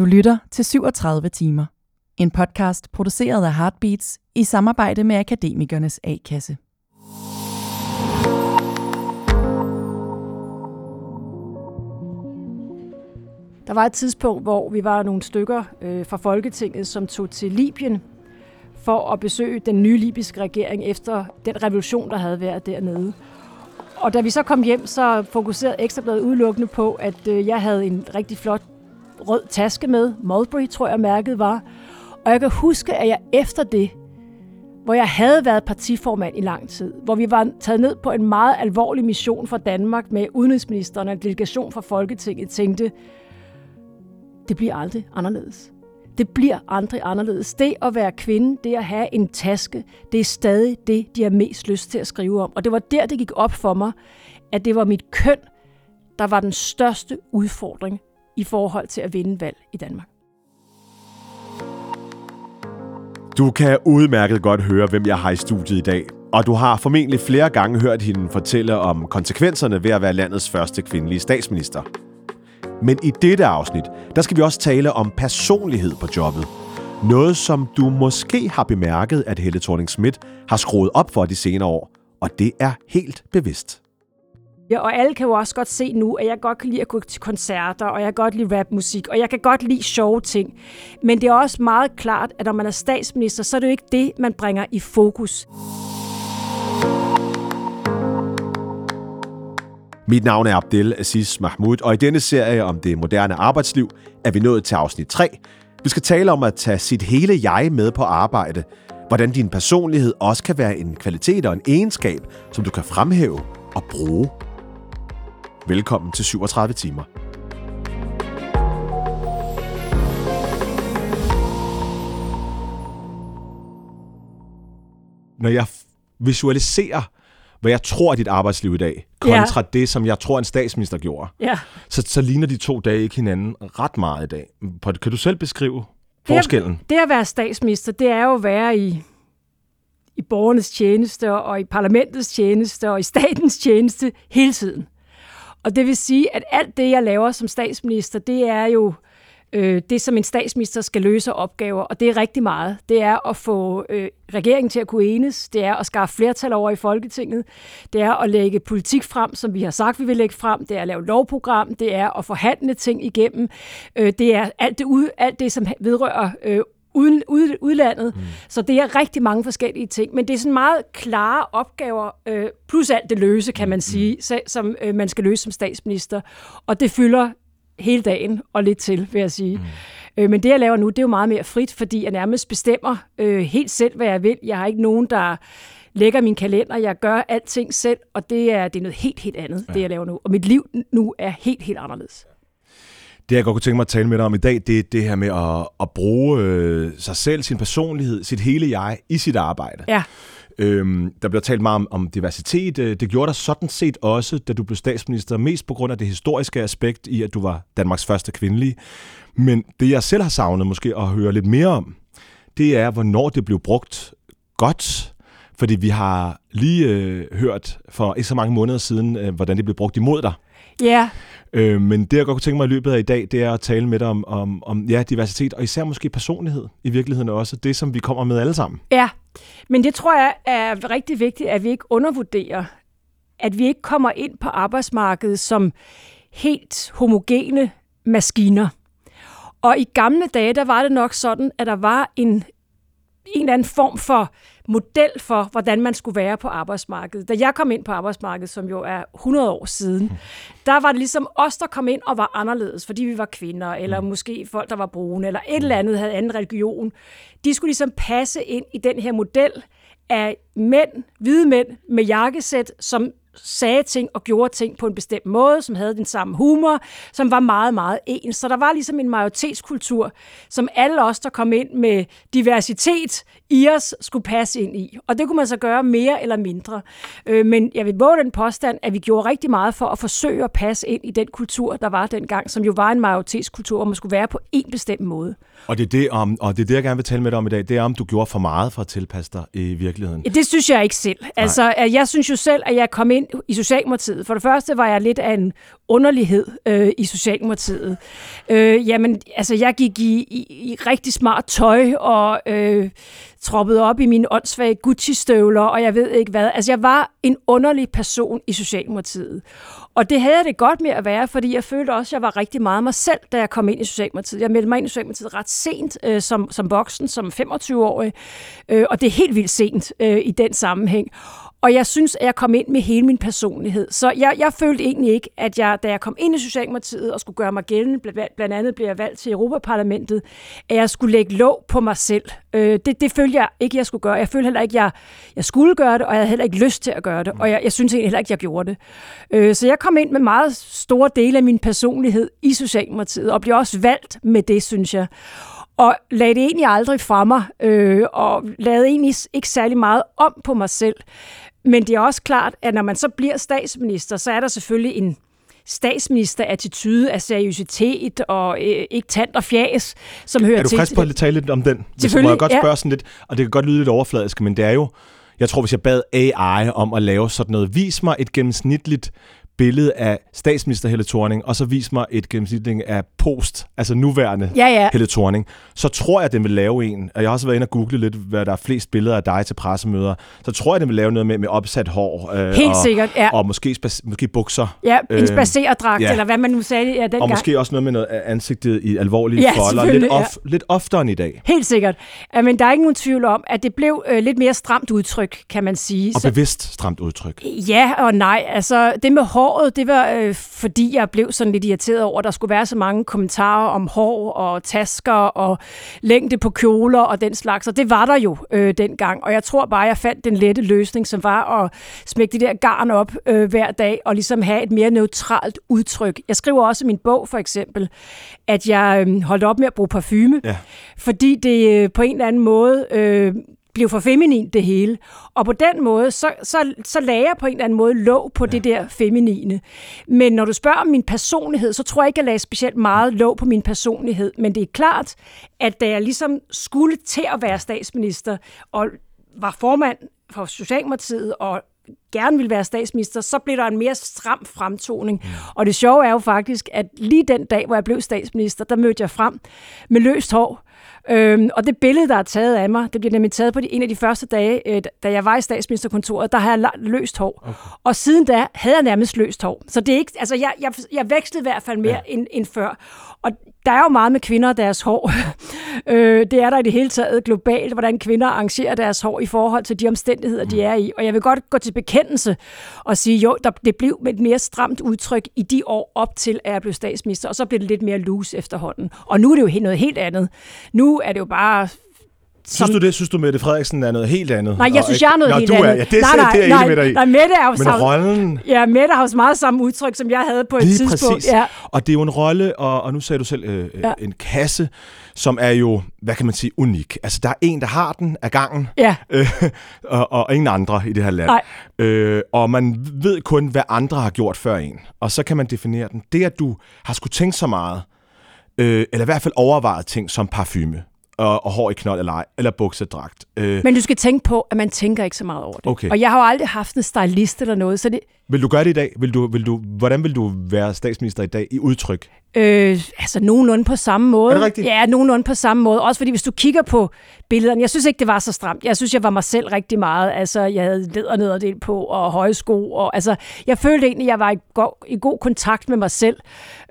Du lytter til 37 timer. En podcast produceret af Heartbeats i samarbejde med Akademikernes A-kasse. Der var et tidspunkt, hvor vi var nogle stykker øh, fra Folketinget, som tog til Libyen for at besøge den nye libyske regering efter den revolution, der havde været dernede. Og da vi så kom hjem, så fokuserede Ekstrabladet udelukkende på, at øh, jeg havde en rigtig flot rød taske med. Mulberry, tror jeg, mærket var. Og jeg kan huske, at jeg efter det, hvor jeg havde været partiformand i lang tid, hvor vi var taget ned på en meget alvorlig mission for Danmark med udenrigsministeren og en delegation fra Folketinget, tænkte, det bliver aldrig anderledes. Det bliver aldrig anderledes. Det at være kvinde, det at have en taske, det er stadig det, de har mest lyst til at skrive om. Og det var der, det gik op for mig, at det var mit køn, der var den største udfordring i forhold til at vinde valg i Danmark. Du kan udmærket godt høre, hvem jeg har i studiet i dag. Og du har formentlig flere gange hørt hende fortælle om konsekvenserne ved at være landets første kvindelige statsminister. Men i dette afsnit, der skal vi også tale om personlighed på jobbet. Noget, som du måske har bemærket, at Helle thorning Schmidt har skruet op for de senere år. Og det er helt bevidst. Ja, og alle kan jo også godt se nu, at jeg godt kan lide at gå til koncerter, og jeg kan godt lide rapmusik, og jeg kan godt lide sjove ting. Men det er også meget klart, at når man er statsminister, så er det jo ikke det, man bringer i fokus. Mit navn er Abdel Aziz Mahmoud, og i denne serie om det moderne arbejdsliv er vi nået til afsnit 3. Vi skal tale om at tage sit hele jeg med på arbejde, hvordan din personlighed også kan være en kvalitet og en egenskab, som du kan fremhæve og bruge. Velkommen til 37 timer. Når jeg visualiserer hvad jeg tror er dit arbejdsliv i dag, kontra ja. det, som jeg tror, en statsminister gjorde, ja. så, så ligner de to dage ikke hinanden ret meget i dag. Kan du selv beskrive forskellen? Det, det at være statsminister, det er jo at være i, i borgernes tjeneste, og i parlamentets tjeneste, og i statens tjeneste hele tiden. Og det vil sige, at alt det, jeg laver som statsminister, det er jo øh, det, som en statsminister skal løse opgaver, og det er rigtig meget. Det er at få øh, regeringen til at kunne enes, det er at skaffe flertal over i Folketinget, det er at lægge politik frem, som vi har sagt, vi vil lægge frem, det er at lave lovprogram, det er at forhandle ting igennem, øh, det er alt det, ud, alt det som vedrører øh, uden, ud, udlandet. Mm. Så det er rigtig mange forskellige ting. Men det er sådan meget klare opgaver, øh, plus alt det løse, kan man mm. sige, mm. som øh, man skal løse som statsminister. Og det fylder hele dagen og lidt til, vil jeg sige. Mm. Øh, men det, jeg laver nu, det er jo meget mere frit, fordi jeg nærmest bestemmer øh, helt selv, hvad jeg vil. Jeg har ikke nogen, der lægger min kalender. Jeg gør alting selv, og det er, det er noget helt, helt andet, ja. det jeg laver nu. Og mit liv nu er helt, helt anderledes. Det, jeg godt kunne tænke mig at tale med dig om i dag, det er det her med at, at bruge øh, sig selv, sin personlighed, sit hele jeg i sit arbejde. Ja. Øhm, der bliver talt meget om, om diversitet. Øh, det gjorde der sådan set også, da du blev statsminister, mest på grund af det historiske aspekt i, at du var Danmarks første kvindelige. Men det, jeg selv har savnet måske at høre lidt mere om, det er, hvornår det blev brugt godt. Fordi vi har lige øh, hørt for ikke så mange måneder siden, øh, hvordan det blev brugt imod dig. Ja. Øh, men det, jeg godt kunne tænke mig i løbet af i dag, det er at tale med dig om, om, om ja, diversitet, og især måske personlighed i virkeligheden også. Det, som vi kommer med alle sammen. Ja, men det tror jeg er rigtig vigtigt, at vi ikke undervurderer, at vi ikke kommer ind på arbejdsmarkedet som helt homogene maskiner. Og i gamle dage, der var det nok sådan, at der var en, en eller anden form for model for, hvordan man skulle være på arbejdsmarkedet. Da jeg kom ind på arbejdsmarkedet, som jo er 100 år siden, der var det ligesom os, der kom ind og var anderledes, fordi vi var kvinder, eller mm. måske folk, der var brune, eller et eller andet havde anden religion. De skulle ligesom passe ind i den her model af mænd, hvide mænd med jakkesæt, som sagde ting og gjorde ting på en bestemt måde, som havde den samme humor, som var meget, meget ens. Så der var ligesom en majoritetskultur, som alle os, der kom ind med diversitet i os skulle passe ind i. Og det kunne man så gøre mere eller mindre. Øh, men jeg vil våge den påstand, at vi gjorde rigtig meget for at forsøge at passe ind i den kultur, der var dengang, som jo var en majoritetskultur, hvor man skulle være på en bestemt måde. Og det er det, om, og det, er det jeg gerne vil tale med dig om i dag, det er, om du gjorde for meget for at tilpasse dig i virkeligheden. Det synes jeg ikke selv. Altså, jeg synes jo selv, at jeg kom ind i Socialdemokratiet. For det første var jeg lidt af en underlighed øh, i Socialdemokratiet. Øh, jamen, altså, jeg gik i, i, i rigtig smart tøj og øh, troppede op i mine åndssvage Gucci-støvler, og jeg ved ikke hvad. Altså, jeg var en underlig person i Socialdemokratiet. Og det havde jeg det godt med at være, fordi jeg følte også, at jeg var rigtig meget mig selv, da jeg kom ind i Socialdemokratiet. Jeg meldte mig ind i Socialdemokratiet ret sent øh, som, som voksen, som 25-årig, øh, og det er helt vildt sent øh, i den sammenhæng. Og jeg synes, at jeg kom ind med hele min personlighed. Så jeg, jeg følte egentlig ikke, at jeg, da jeg kom ind i Socialdemokratiet og skulle gøre mig gældende, blandt andet blev jeg valgt til Europaparlamentet, at jeg skulle lægge låg på mig selv. Øh, det, det følte jeg ikke, jeg skulle gøre. Jeg følte heller ikke, jeg, jeg skulle gøre det, og jeg havde heller ikke lyst til at gøre det. Og jeg, jeg synes heller ikke, jeg gjorde det. Øh, så jeg kom ind med meget store dele af min personlighed i Socialdemokratiet, og blev også valgt med det, synes jeg og lagde det egentlig aldrig fra mig, øh, og lavede egentlig ikke særlig meget om på mig selv. Men det er også klart, at når man så bliver statsminister, så er der selvfølgelig en statsminister-attitude af seriøsitet og øh, ikke tand og fjæs, som hører til. Er du frisk på at tale lidt om den? Hvis må jeg godt spørge ja. sådan lidt, og det kan godt lyde lidt overfladisk, men det er jo, jeg tror, hvis jeg bad AI om at lave sådan noget, vis mig et gennemsnitligt billede af statsminister Helle Thorning, og så vis mig et gennemsnitning af post, altså nuværende ja, ja. Helle Thorning, så tror jeg, at den vil lave en, og jeg har også været inde og google lidt, hvad der er flest billeder af dig til pressemøder, så tror jeg, at den vil lave noget med, med opsat hår. Øh, Helt og, sikkert, ja. Og måske, spas, måske bukser. Ja, en øh, spacerdragt, ja. eller hvad man nu sagde ja, dengang. Og måske også noget med noget ansigtet i alvorlige ja, folder, lidt, of, ja. lidt oftere end i dag. Helt sikkert. Men der er ikke nogen tvivl om, at det blev øh, lidt mere stramt udtryk, kan man sige. Og så, bevidst stramt udtryk. Ja og nej. Altså, det med håret, det var øh, fordi, jeg blev sådan lidt irriteret over, at der skulle være så mange kommentarer om hår og tasker og længde på kjoler og den slags. Og det var der jo øh, dengang. Og jeg tror bare, jeg fandt den lette løsning, som var at smække det der garn op øh, hver dag og ligesom have et mere neutralt udtryk. Jeg skriver også i min bog for eksempel, at jeg øh, holdt op med at bruge parfume, ja. fordi det øh, på en eller anden måde øh, blev for feminin det hele. Og på den måde, så, så, så lagde jeg på en eller anden måde låg på ja. det der feminine. Men når du spørger om min personlighed, så tror jeg ikke, jeg lagde specielt meget låg på min personlighed. Men det er klart, at da jeg ligesom skulle til at være statsminister, og var formand for Socialdemokratiet, og gerne ville være statsminister, så blev der en mere stram fremtoning. Mm. Og det sjove er jo faktisk, at lige den dag, hvor jeg blev statsminister, der mødte jeg frem med løst hår, Øhm, og det billede, der er taget af mig, det bliver nemlig taget på de, en af de første dage, øh, da jeg var i statsministerkontoret, der har jeg løst hår. Okay. Og siden da havde jeg nærmest løst hår. Så det er ikke, altså jeg, jeg, jeg vækstede i hvert fald mere ja. end, end før. Og der er jo meget med kvinder og deres hår. øh, det er der i det hele taget globalt, hvordan kvinder arrangerer deres hår i forhold til de omstændigheder, mm. de er i. Og jeg vil godt gå til bekendelse og sige, jo, der, det blev med et mere stramt udtryk i de år op til, at jeg blev statsminister, og så blev det lidt mere loose efterhånden. Og nu er det jo noget helt andet. Nu er det jo bare som... Synes du det? Synes du, Mette Frederiksen er noget helt andet? Nej, jeg synes, jeg er noget Nå, helt du andet. Er, ja, det, nej, nej, det er nej, med dig i. Nej, Mette er jo Men samme, rollen... Ja, Mette har jo meget samme udtryk, som jeg havde på et Lige tidspunkt. Præcis. Ja. Og det er jo en rolle, og, og nu sagde du selv øh, øh, ja. en kasse, som er jo, hvad kan man sige, unik. Altså, der er en, der har den af gangen, ja. øh, og, og ingen andre i det her land. Nej. Øh, og man ved kun, hvad andre har gjort før en. Og så kan man definere den. Det, at du har skulle tænke så meget, øh, eller i hvert fald overvejet ting som parfume, og, og hår i knold eller ej, eller buksedragt. Øh. Men du skal tænke på, at man tænker ikke så meget over det. Okay. Og jeg har jo aldrig haft en stylist eller noget, så det... Vil du gøre det i dag? Vil du, vil du, hvordan vil du være statsminister i dag i udtryk? Øh, altså nogenlunde på samme måde. Er det rigtigt? Ja, nogenlunde på samme måde. Også fordi hvis du kigger på billederne, jeg synes ikke, det var så stramt. Jeg synes, jeg var mig selv rigtig meget. Altså, jeg havde ledernederdel på og høje sko. Og, altså, jeg følte egentlig, at jeg var i god, i god kontakt med mig selv.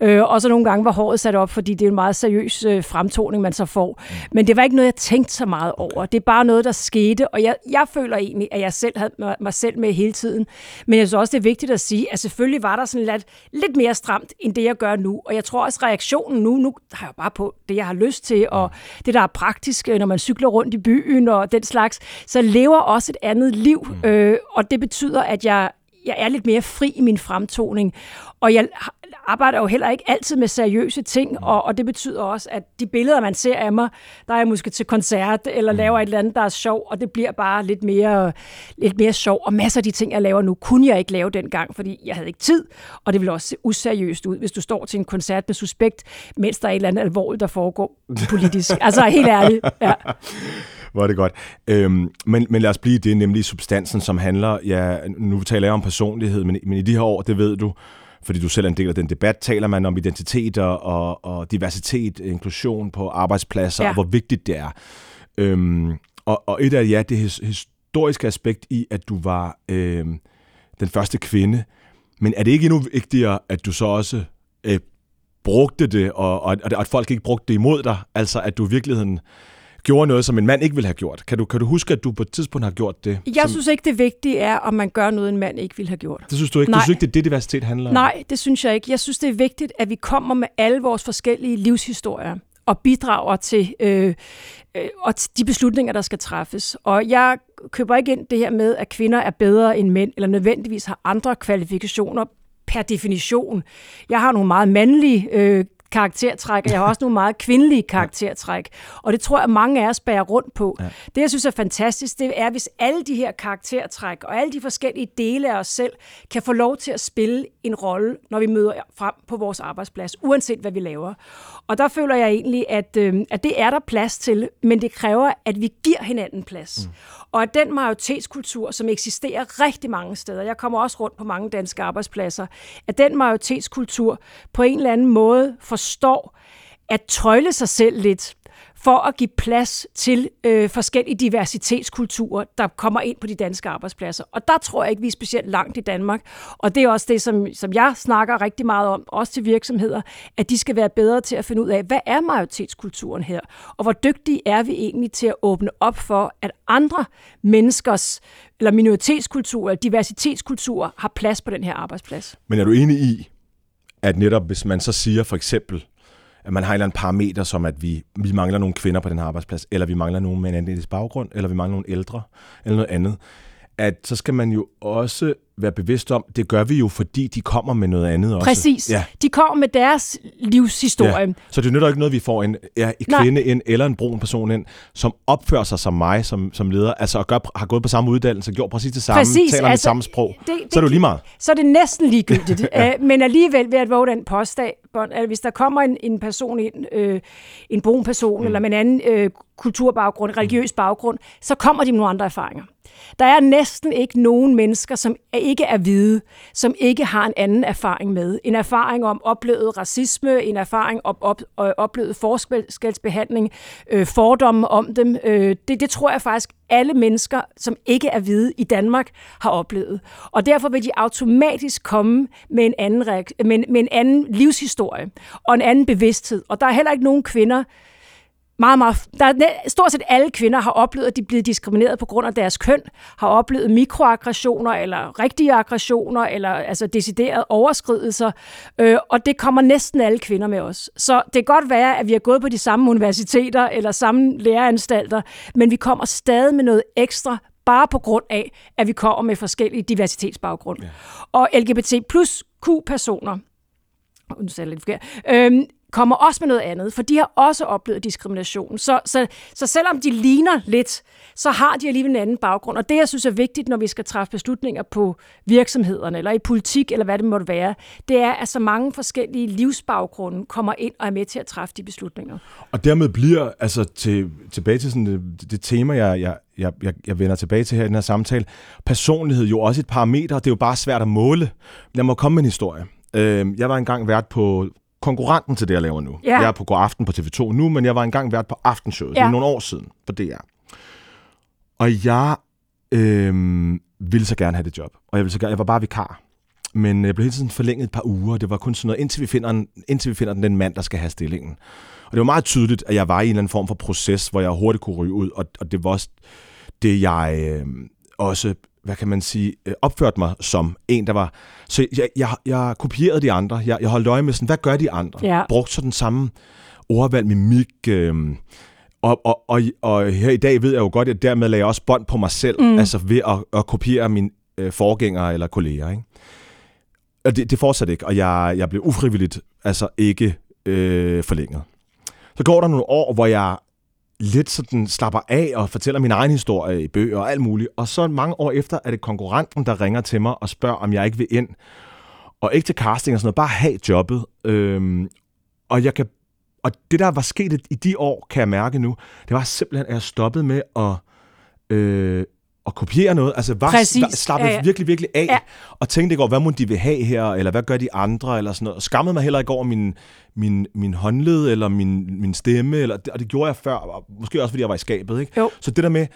Øh, og så nogle gange var håret sat op, fordi det er en meget seriøs øh, fremtoning, man så får. Men det var ikke noget, jeg tænkte så meget over. Det er bare noget, der skete. Og jeg, jeg føler egentlig, at jeg selv havde mig selv med hele tiden. Men jeg synes også, det er vigtigt at sige, at selvfølgelig var der sådan lidt, lidt mere stramt, end det, jeg gør nu. Og jeg tror også, reaktionen nu, nu har jeg bare på det, jeg har lyst til, og det, der er praktisk, øh, når man cykler rundt i byen og den slags, så lever også et andet liv. Mm. Øh, og det betyder, at jeg, jeg er lidt mere fri i min fremtoning. Og jeg arbejder jo heller ikke altid med seriøse ting, mm. og, og det betyder også, at de billeder, man ser af mig, der er jeg måske til koncert, eller mm. laver et eller andet, der er sjov, og det bliver bare lidt mere, lidt mere sjov. Og masser af de ting, jeg laver nu, kunne jeg ikke lave dengang, fordi jeg havde ikke tid, og det ville også se useriøst ud, hvis du står til en koncert med suspekt, mens der er et eller andet alvorligt, der foregår politisk. altså helt ærligt. Ja. Hvor er det godt. Øhm, men, men lad os blive det, nemlig substansen, som handler, ja, nu taler jeg om personlighed, men, men i de her år, det ved du, fordi du selv er en del af den debat, taler man om identiteter og, og diversitet, inklusion på arbejdspladser, ja. og hvor vigtigt det er. Øhm, og, og et af ja, det historiske aspekt i, at du var øhm, den første kvinde, men er det ikke endnu vigtigere, at du så også øh, brugte det, og, og, og at folk ikke brugte det imod dig? Altså, at du i virkeligheden gjorde noget, som en mand ikke ville have gjort. Kan du, kan du huske, at du på et tidspunkt har gjort det? Jeg som... synes ikke, det vigtige er, om man gør noget, en mand ikke ville have gjort. Det synes du ikke? Nej. Du synes ikke, det er det, diversitet handler om? Nej, det synes jeg ikke. Jeg synes, det er vigtigt, at vi kommer med alle vores forskellige livshistorier og bidrager til, øh, øh, og til de beslutninger, der skal træffes. Og jeg køber ikke ind det her med, at kvinder er bedre end mænd, eller nødvendigvis har andre kvalifikationer per definition. Jeg har nogle meget mandlige øh, karaktertræk, og jeg har også nogle meget kvindelige karaktertræk. Og det tror jeg, mange af os bærer rundt på. Ja. Det, jeg synes er fantastisk, det er, hvis alle de her karaktertræk og alle de forskellige dele af os selv kan få lov til at spille en rolle, når vi møder frem på vores arbejdsplads, uanset hvad vi laver. Og der føler jeg egentlig, at, øh, at det er der plads til, men det kræver, at vi giver hinanden plads. Mm. Og at den majoritetskultur, som eksisterer rigtig mange steder, jeg kommer også rundt på mange danske arbejdspladser, at den majoritetskultur på en eller anden måde forstår at tøjle sig selv lidt for at give plads til øh, forskellige diversitetskulturer, der kommer ind på de danske arbejdspladser. Og der tror jeg ikke, vi er specielt langt i Danmark. Og det er også det, som, som jeg snakker rigtig meget om, også til virksomheder, at de skal være bedre til at finde ud af, hvad er majoritetskulturen her? Og hvor dygtige er vi egentlig til at åbne op for, at andre menneskers eller minoritetskulturer, diversitetskulturer diversitetskultur har plads på den her arbejdsplads. Men er du enig i, at netop hvis man så siger for eksempel, at man har en eller anden parameter, som at vi, vi mangler nogle kvinder på den her arbejdsplads, eller vi mangler nogen med en anden baggrund, eller vi mangler nogle ældre, eller noget andet, at så skal man jo også være bevidst om, det gør vi jo, fordi de kommer med noget andet også. Præcis. Ja. De kommer med deres livshistorie. Ja. Så det nytter ikke noget, at vi får en, ja, en kvinde ind, eller en brun person ind, som opfører sig som mig som, som leder, altså gør, har gået på samme uddannelse, gjort præcis det samme, præcis. taler altså, med samme sprog. Det, det, så er det jo lige meget. Så er det næsten ligegyldigt. ja. men alligevel ved at våge den påstand, at hvis der kommer en, en person ind, øh, en brun person, mm. eller med en anden øh, kulturbaggrund, religiøs baggrund, så kommer de med nogle andre erfaringer. Der er næsten ikke nogen mennesker, som ikke er hvide, som ikke har en anden erfaring med. En erfaring om oplevet racisme, en erfaring om op, øh, oplevet forskelsbehandling, øh, fordomme om dem. Øh, det, det tror jeg faktisk alle mennesker, som ikke er hvide i Danmark, har oplevet. Og derfor vil de automatisk komme med en anden, med, med en anden livshistorie og en anden bevidsthed. Og der er heller ikke nogen kvinder, meget, meget, der er, stort set alle kvinder har oplevet, at de er blevet diskrimineret på grund af deres køn, har oplevet mikroaggressioner, eller rigtige aggressioner, eller altså deciderede overskridelser, øh, og det kommer næsten alle kvinder med os. Så det kan godt være, at vi har gået på de samme universiteter, eller samme læreanstalter, men vi kommer stadig med noget ekstra, bare på grund af, at vi kommer med forskellige diversitetsbaggrund. Ja. Og LGBT plus Q-personer, nu sagde jeg lidt forkert, øhm, kommer også med noget andet, for de har også oplevet diskrimination. Så, så, så selvom de ligner lidt, så har de alligevel en anden baggrund. Og det, jeg synes er vigtigt, når vi skal træffe beslutninger på virksomhederne, eller i politik, eller hvad det måtte være, det er, at så mange forskellige livsbaggrunde kommer ind og er med til at træffe de beslutninger. Og dermed bliver, altså til, tilbage til sådan det, det tema, jeg, jeg, jeg, jeg, jeg vender tilbage til her i den her samtale, personlighed jo også et parameter, det er jo bare svært at måle. Lad mig komme med en historie. Øhm, jeg var engang vært på konkurrenten til det, jeg laver nu. Ja. Jeg er på God Aften på TV2 nu, men jeg var engang vært på Aftenshowet. Ja. Det er nogle år siden på DR. Og jeg øh, ville så gerne have det job. Og jeg, ville så gerne, jeg var bare vikar. Men jeg blev hele tiden forlænget et par uger. Det var kun sådan noget, indtil vi finder, en, indtil vi finder den mand, der skal have stillingen. Og det var meget tydeligt, at jeg var i en eller anden form for proces, hvor jeg hurtigt kunne ryge ud. Og, og det var også det, jeg øh, også hvad kan man sige, øh, opført mig som en, der var... Så jeg, jeg, jeg kopierede de andre. Jeg, jeg holdt øje med sådan, hvad gør de andre? Ja. Brugte så den samme ordvalg, mimik... Øh, og, og, og, og her i dag ved jeg jo godt, at dermed lagde jeg også bånd på mig selv, mm. altså ved at, at kopiere mine øh, forgængere eller kolleger. Ikke? Og det, det fortsatte ikke, og jeg, jeg blev ufrivilligt altså ikke øh, forlænget. Så går der nogle år, hvor jeg lidt sådan slapper af og fortæller min egen historie i bøger og alt muligt. Og så mange år efter er det konkurrenten, der ringer til mig og spørger, om jeg ikke vil ind. Og ikke til casting og sådan noget, bare have jobbet. Øhm, og jeg kan og det, der var sket i de år, kan jeg mærke nu, det var simpelthen, at jeg stoppede med at, øh, at kopiere noget. Altså var, Præcis. var Ja, ja. virkelig, virkelig af, Ja. og tænkte ikke over, hvad må de vil have her, eller hvad gør de andre, eller sådan noget. Og skammede mig heller ikke over min, min, min håndled, eller min, min stemme, eller, og det gjorde jeg før, og måske også, fordi jeg var i skabet. Ikke? Jo. Så det der med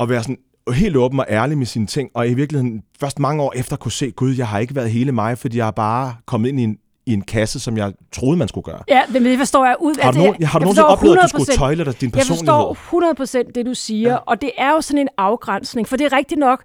at være sådan helt åben og ærlig med sine ting, og i virkeligheden først mange år efter kunne se, gud, jeg har ikke været hele mig, fordi jeg har bare kommet ind i en, i en kasse, som jeg troede, man skulle gøre. Ja, det, det forstår jeg ud Har du, nogen, har du jeg nogensinde oplevet, at du skulle 100%. tøjle dig din Jeg personlighed? forstår 100% det, du siger, ja. og det er jo sådan en afgrænsning, for det er rigtigt nok,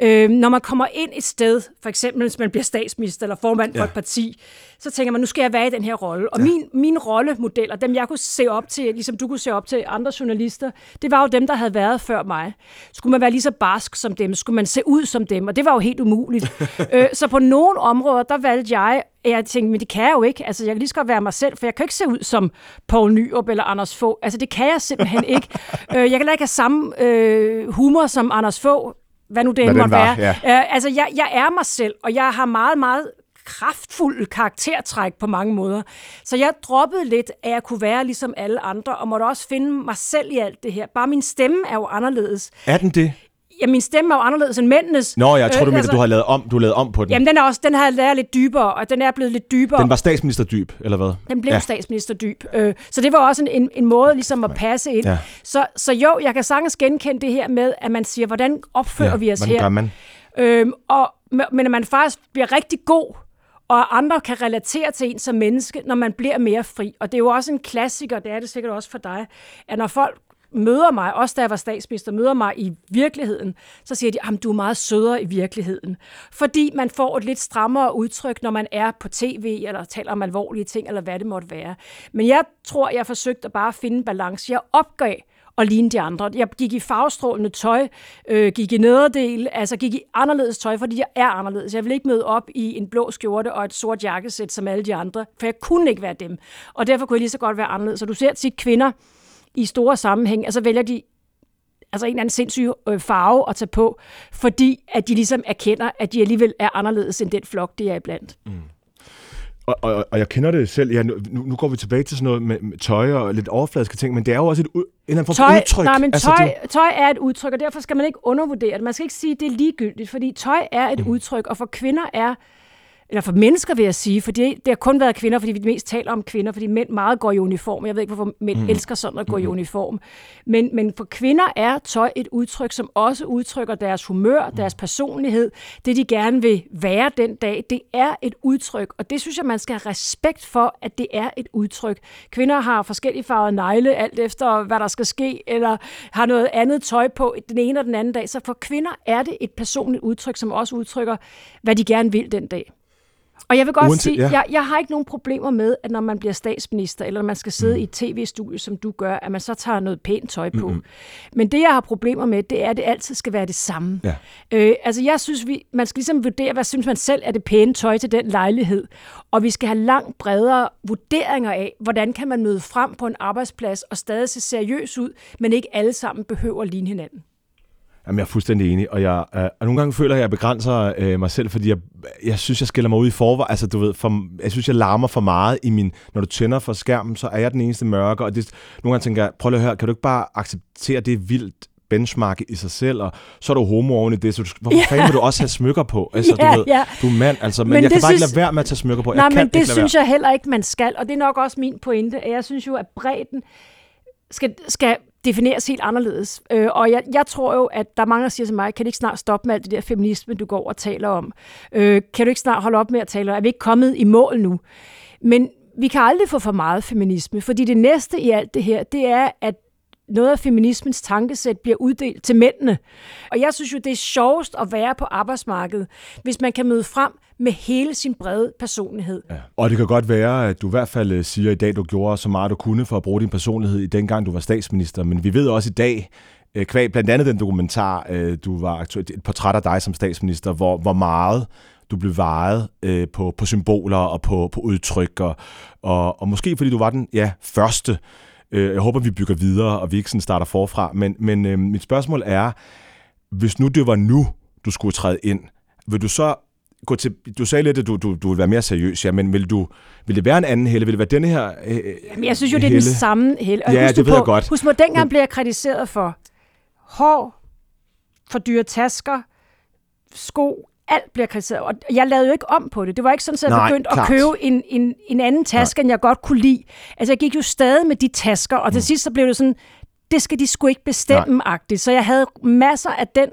øh, når man kommer ind et sted, for eksempel hvis man bliver statsminister eller formand for Ja. et parti, så tænker man, nu skal jeg være i den her rolle. Og ja. min, min rollemodeller, dem jeg kunne se op til, ligesom du kunne se op til andre journalister, det var jo dem, der havde været før mig. Skulle man være lige så barsk som dem? Skulle man se ud som dem? Og det var jo helt umuligt. øh, så på nogle områder, der valgte jeg, at jeg tænkte, men det kan jeg jo ikke. Altså, jeg kan lige så godt være mig selv, for jeg kan ikke se ud som Poul Nyrup eller Anders Fogh. Altså, det kan jeg simpelthen ikke. øh, jeg kan ikke have samme øh, humor som Anders Fogh, hvad nu det end måtte være. ja. Øh, altså, jeg, jeg er mig selv, og jeg har meget, meget kraftfuld karaktertræk på mange måder. Så jeg droppede lidt, at jeg kunne være ligesom alle andre, og måtte også finde mig selv i alt det her. Bare min stemme er jo anderledes. Er den det? Ja, min stemme er jo anderledes end mændenes. Nå, jeg tror, du Øh, mener, altså- du har lavet om, du har lavet om på den. Jamen, den, er også, den har jeg lært lidt dybere, og den er blevet lidt dybere. Den var statsminister dyb, eller hvad? Den blev Ja. ja. statsminister dyb. Øh, så det var også en, en, en måde ligesom at passe ind. Ja. Så, så jo, jeg kan sagtens genkende det her med, at man siger, hvordan opfører ja, vi os her? gør man? Øhm, og, men at man faktisk bliver rigtig god, og andre kan relatere til en som menneske, når man bliver mere fri. Og det er jo også en klassiker, det er det sikkert også for dig, at når folk møder mig, også da jeg var statsminister, møder mig i virkeligheden, så siger de, at du er meget sødere i virkeligheden. Fordi man får et lidt strammere udtryk, når man er på tv, eller taler om alvorlige ting, eller hvad det måtte være. Men jeg tror, jeg forsøgte at bare finde en balance. Jeg opgav og ligne de andre. Jeg gik i farvestrålende tøj, øh, gik i nederdel, altså gik i anderledes tøj, fordi jeg er anderledes. Jeg vil ikke møde op i en blå skjorte og et sort jakkesæt som alle de andre, for jeg kunne ikke være dem. Og derfor kunne jeg lige så godt være anderledes. Så du ser tit kvinder i store sammenhæng, altså vælger de altså en eller anden sindssyg øh, farve at tage på, fordi at de ligesom erkender, at de alligevel er anderledes end den flok, de er iblandt. Mm. Og, og, og jeg kender det selv. Ja, nu, nu går vi tilbage til sådan noget med, med tøj og lidt overfladiske ting, men det er jo også et, en eller anden form for Tøj, udtryk. nej, men Altså, tøj, det, tøj er et udtryk, og derfor skal man ikke undervurdere det. Man skal ikke sige, at det er ligegyldigt, fordi tøj er et mm. udtryk, og for kvinder er eller for mennesker vil jeg sige, for det, det har kun været kvinder, fordi vi mest taler om kvinder, fordi mænd meget går i uniform. Jeg ved ikke, hvorfor mænd mm. elsker sådan at gå i uniform. Men, men for kvinder er tøj et udtryk, som også udtrykker deres humør, deres personlighed, det de gerne vil være den dag. Det er et udtryk, og det synes jeg, man skal have respekt for, at det er et udtryk. Kvinder har forskellige farvede negle, alt efter hvad der skal ske, eller har noget andet tøj på den ene og den anden dag. Så for kvinder er det et personligt udtryk, som også udtrykker, hvad de gerne vil den dag. Og jeg vil godt Uanset- sige, ja. jeg, jeg har ikke nogen problemer med, at når man bliver statsminister, eller når man skal sidde mm. i et tv-studie, som du gør, at man så tager noget pænt tøj på. Mm-hmm. Men det, jeg har problemer med, det er, at det altid skal være det samme. Ja. Øh, altså, jeg synes, vi, man skal ligesom vurdere, hvad synes man selv er det pæne tøj til den lejlighed. Og vi skal have langt bredere vurderinger af, hvordan kan man møde frem på en arbejdsplads og stadig se seriøs ud, men ikke alle sammen behøver at ligne hinanden. Jamen, jeg er fuldstændig enig, og, jeg, øh, og nogle gange føler jeg, at jeg begrænser øh, mig selv, fordi jeg, jeg synes, jeg skiller mig ud i forvejen. Altså, du ved, for, jeg synes, jeg larmer for meget i min... Når du tænder for skærmen, så er jeg den eneste mørke, og det, nogle gange tænker jeg, prøv lige at høre, kan du ikke bare acceptere det vildt benchmark i sig selv, og så er du homo oven i det, så du, hvorfor Ja. fanden vil du også have smykker på? Altså, Ja, du ved, ja. du er mand, altså, men, Men jeg kan bare ikke synes- lade være med at tage smykker på. Nej, jeg kan men det ikke synes jeg heller ikke, man skal. Og det er nok også min pointe, at jeg synes jo, at bredden skal, skal defineres helt anderledes. Øh, og jeg, jeg tror jo, at der er mange, der siger til mig, kan du ikke snart stoppe med alt det der feminisme, du går og taler om? Øh, kan du ikke snart holde op med at tale om? Er vi ikke kommet i mål nu? Men vi kan aldrig få for meget feminisme, fordi det næste i alt det her, det er, at noget af feminismens tankesæt bliver uddelt til mændene. Og jeg synes jo, det er sjovest at være på arbejdsmarkedet, hvis man kan møde frem med hele sin brede personlighed. Ja. Og det kan godt være, at du i hvert fald øh, siger i dag, du gjorde så meget, du kunne for at bruge din personlighed i dengang, du var statsminister. Men vi ved også i dag, øh, kvæg blandt andet den dokumentar, øh, du var aktuelt, et portræt af dig som statsminister, hvor, hvor meget du blev vejet øh, på, på symboler og på, på udtryk, og, og, og måske fordi du var den ja, første. Øh, jeg håber, vi bygger videre, og vi ikke sådan starter forfra. Men, men øh, mit spørgsmål er, hvis nu det var nu, du skulle træde ind, vil du så gå til, du sagde lidt, at du, du, du vil være mere seriøs, ja, men vil, du, vil det være en anden helle? Vil det være denne her øh, Jamen, jeg synes jo, det er den samme helle. ja, det ved på, jeg godt. Husk på, dengang men... blev jeg kritiseret for hår, for dyre tasker, sko, alt bliver kritiseret. Og jeg lavede jo ikke om på det. Det var ikke sådan, at jeg Nej, begyndte klart. at købe en, en, en anden taske, Nej. end jeg godt kunne lide. Altså, jeg gik jo stadig med de tasker, og til mm. sidst så blev det sådan, det skal de sgu ikke bestemme-agtigt. Så jeg havde masser af den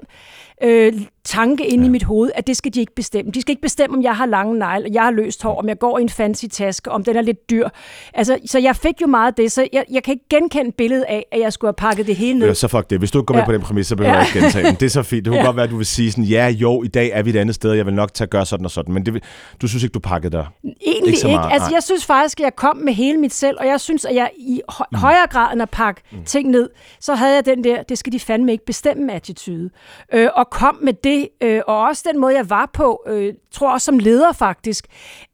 øh, tanke inde ja. i mit hoved, at det skal de ikke bestemme. De skal ikke bestemme, om jeg har lange negle, jeg har løst hår, om jeg går i en fancy taske, om den er lidt dyr. Altså, så jeg fik jo meget af det, så jeg, jeg kan ikke genkende billedet af, at jeg skulle have pakket det hele ned. Ja, så fuck det. Hvis du går med ja. på den præmis, så behøver ja. jeg ikke gentage den. Det er så fint. Det kunne ja. godt være, at du vil sige sådan, ja, jo, i dag er vi et andet sted, jeg vil nok tage gøre sådan og sådan, men det, du synes ikke, du pakkede dig? Egentlig ikke. ikke. Altså, jeg synes faktisk, at jeg kom med hele mit selv, og jeg synes, at jeg i hø- mm. højere grad end at pakke mm. ting ned, så havde jeg den der, det skal de fandme ikke bestemme attitude. Øh, og kom med det, øh, og også den måde, jeg var på, øh, tror også som leder faktisk,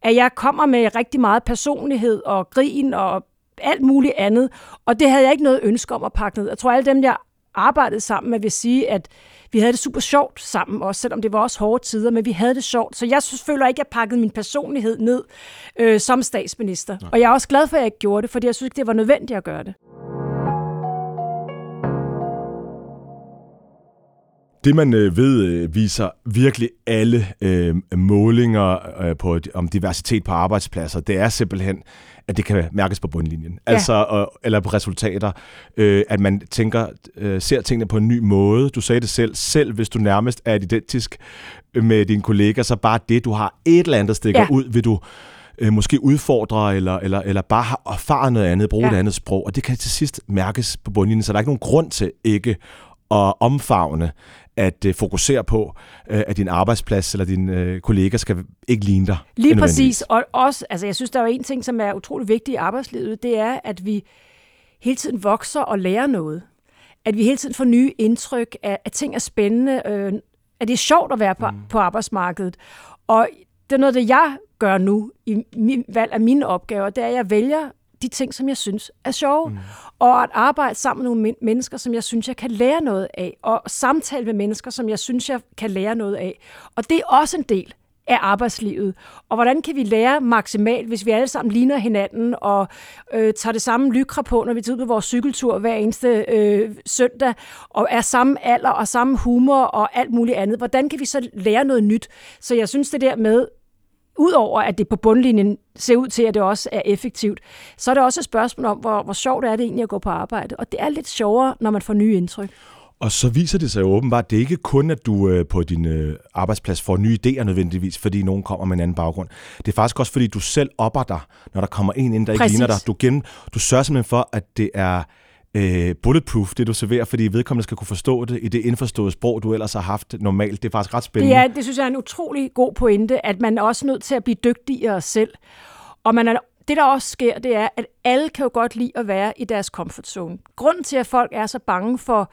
at jeg kommer med rigtig meget personlighed og grin og alt muligt andet, og det havde jeg ikke noget ønske om at pakke ned. Jeg tror, alle dem, jeg arbejdede sammen med, vil sige, at vi havde det super sjovt sammen, også selvom det var også hårde tider, men vi havde det sjovt. Så jeg føler ikke, at jeg pakkede min personlighed ned øh, som statsminister. Nej. Og jeg er også glad for, at jeg ikke gjorde det, fordi jeg synes ikke, det var nødvendigt at gøre det. Det man øh, ved øh, viser virkelig alle øh, målinger øh, på om diversitet på arbejdspladser. Det er simpelthen, at det kan mærkes på bundlinjen. Ja. Altså, og, eller på resultater. Øh, at man tænker, øh, ser tingene på en ny måde. Du sagde det selv. Selv hvis du nærmest er identisk med dine kollegaer, så bare det, du har et eller andet, stikker ja. ud, vil du øh, måske udfordre, eller, eller, eller bare have erfaret noget andet, bruge ja. et andet sprog. Og det kan til sidst mærkes på bundlinjen, så der er ikke nogen grund til ikke at omfavne, at uh, fokusere på, uh, at din arbejdsplads eller dine kolleger skal ikke ligne dig. Lige præcis. Og også, altså jeg synes, der er en ting, som er utrolig vigtig i arbejdslivet, det er, at vi hele tiden vokser og lærer noget. At vi hele tiden får nye indtryk, at, at ting er spændende, øh, at det er sjovt at være på, mm. på arbejdsmarkedet. Og det er noget, det jeg gør nu i min valg af mine opgaver, det er, at jeg vælger de ting, som jeg synes er sjove. Mm. Og at arbejde sammen med nogle mennesker, som jeg synes, jeg kan lære noget af. Og samtale med mennesker, som jeg synes, jeg kan lære noget af. Og det er også en del af arbejdslivet. Og hvordan kan vi lære maksimalt, hvis vi alle sammen ligner hinanden og øh, tager det samme lykra på, når vi tager ud på vores cykeltur hver eneste øh, søndag, og er samme alder og samme humor og alt muligt andet. Hvordan kan vi så lære noget nyt? Så jeg synes det der med, udover at det på bundlinjen ser ud til, at det også er effektivt, så er det også et spørgsmål om, hvor, hvor sjovt er det egentlig at gå på arbejde. Og det er lidt sjovere, når man får nye indtryk. Og så viser det sig jo åbenbart, at det ikke kun, at du øh, på din øh, arbejdsplads får nye idéer nødvendigvis, fordi nogen kommer med en anden baggrund. Det er faktisk også, fordi du selv opper dig, når der kommer en ind, der ikke Præcis. ligner dig. Du, gen, du sørger simpelthen for, at det er øh, bulletproof, det du serverer, fordi vedkommende skal kunne forstå det i det indforståede sprog, du ellers har haft normalt. Det er faktisk ret spændende. Det, er, det synes jeg er en utrolig god pointe, at man er også nødt til at blive dygtigere selv. Og man er det, der også sker, det er, at alle kan jo godt lide at være i deres comfort zone. Grunden til, at folk er så bange for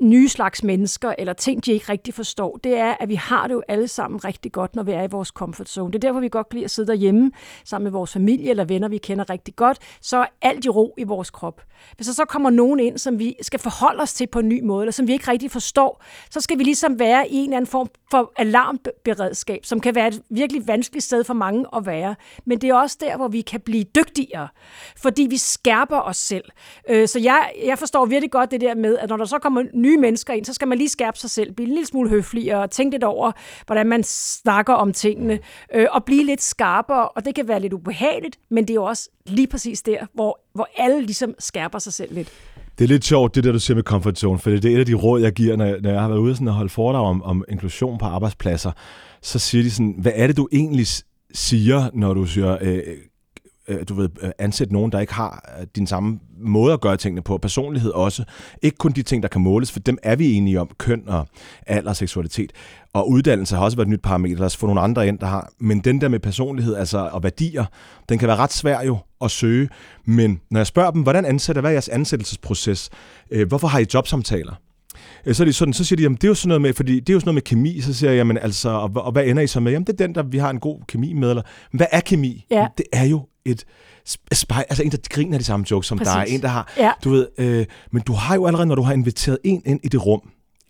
nye slags mennesker, eller ting, de ikke rigtig forstår, det er, at vi har det jo alle sammen rigtig godt, når vi er i vores comfort zone. Det er derfor, vi godt kan lide at sidde derhjemme sammen med vores familie eller venner, vi kender rigtig godt, så er alt i ro i vores krop. Hvis der så kommer nogen ind, som vi skal forholde os til på en ny måde, eller som vi ikke rigtig forstår, så skal vi ligesom være i en eller anden form for alarmberedskab, som kan være et virkelig vanskeligt sted for mange at være. Men det er også der, hvor vi kan blive dygtigere, fordi vi skærper os selv. Øh, så jeg, jeg forstår virkelig godt det der med, at når der så kommer nye mennesker ind, så skal man lige skærpe sig selv, blive en lille smule høflig og tænke lidt over, hvordan man snakker om tingene, øh, og blive lidt skarpere, og det kan være lidt ubehageligt, men det er jo også lige præcis der, hvor, hvor alle ligesom skærper sig selv lidt. Det er lidt sjovt, det der, du siger med comfort zone, for det er et af de råd, jeg giver, når jeg, når jeg har været ude sådan og holde foredrag om, om inklusion på arbejdspladser. Så siger de sådan, hvad er det, du egentlig siger, når du siger, øh, øh, du ved, øh, ansætte nogen, der ikke har øh, din samme måde at gøre tingene på, personlighed også. Ikke kun de ting, der kan måles, for dem er vi enige om, køn og alder og seksualitet. Og uddannelse har også været et nyt parameter, lad os få nogle andre ind, der har. Men den der med personlighed altså, og værdier, den kan være ret svær jo at søge. Men når jeg spørger dem, hvordan ansætter, hvad er jeres ansættelsesproces? hvorfor har I jobsamtaler? Øh, Så, er det sådan, så siger de, jamen det er jo sådan noget med, fordi det er jo sådan noget med kemi, så siger jeg, jamen altså, og, og hvad ender I så med? Jamen det er den, der vi har en god kemi med, eller hvad er kemi? Ja. Det er jo et sp- spej, altså en, der griner de samme jokes som Præcis. dig, en, der har, Ja. du ved, øh, men du har jo allerede, når du har inviteret en ind i det rum,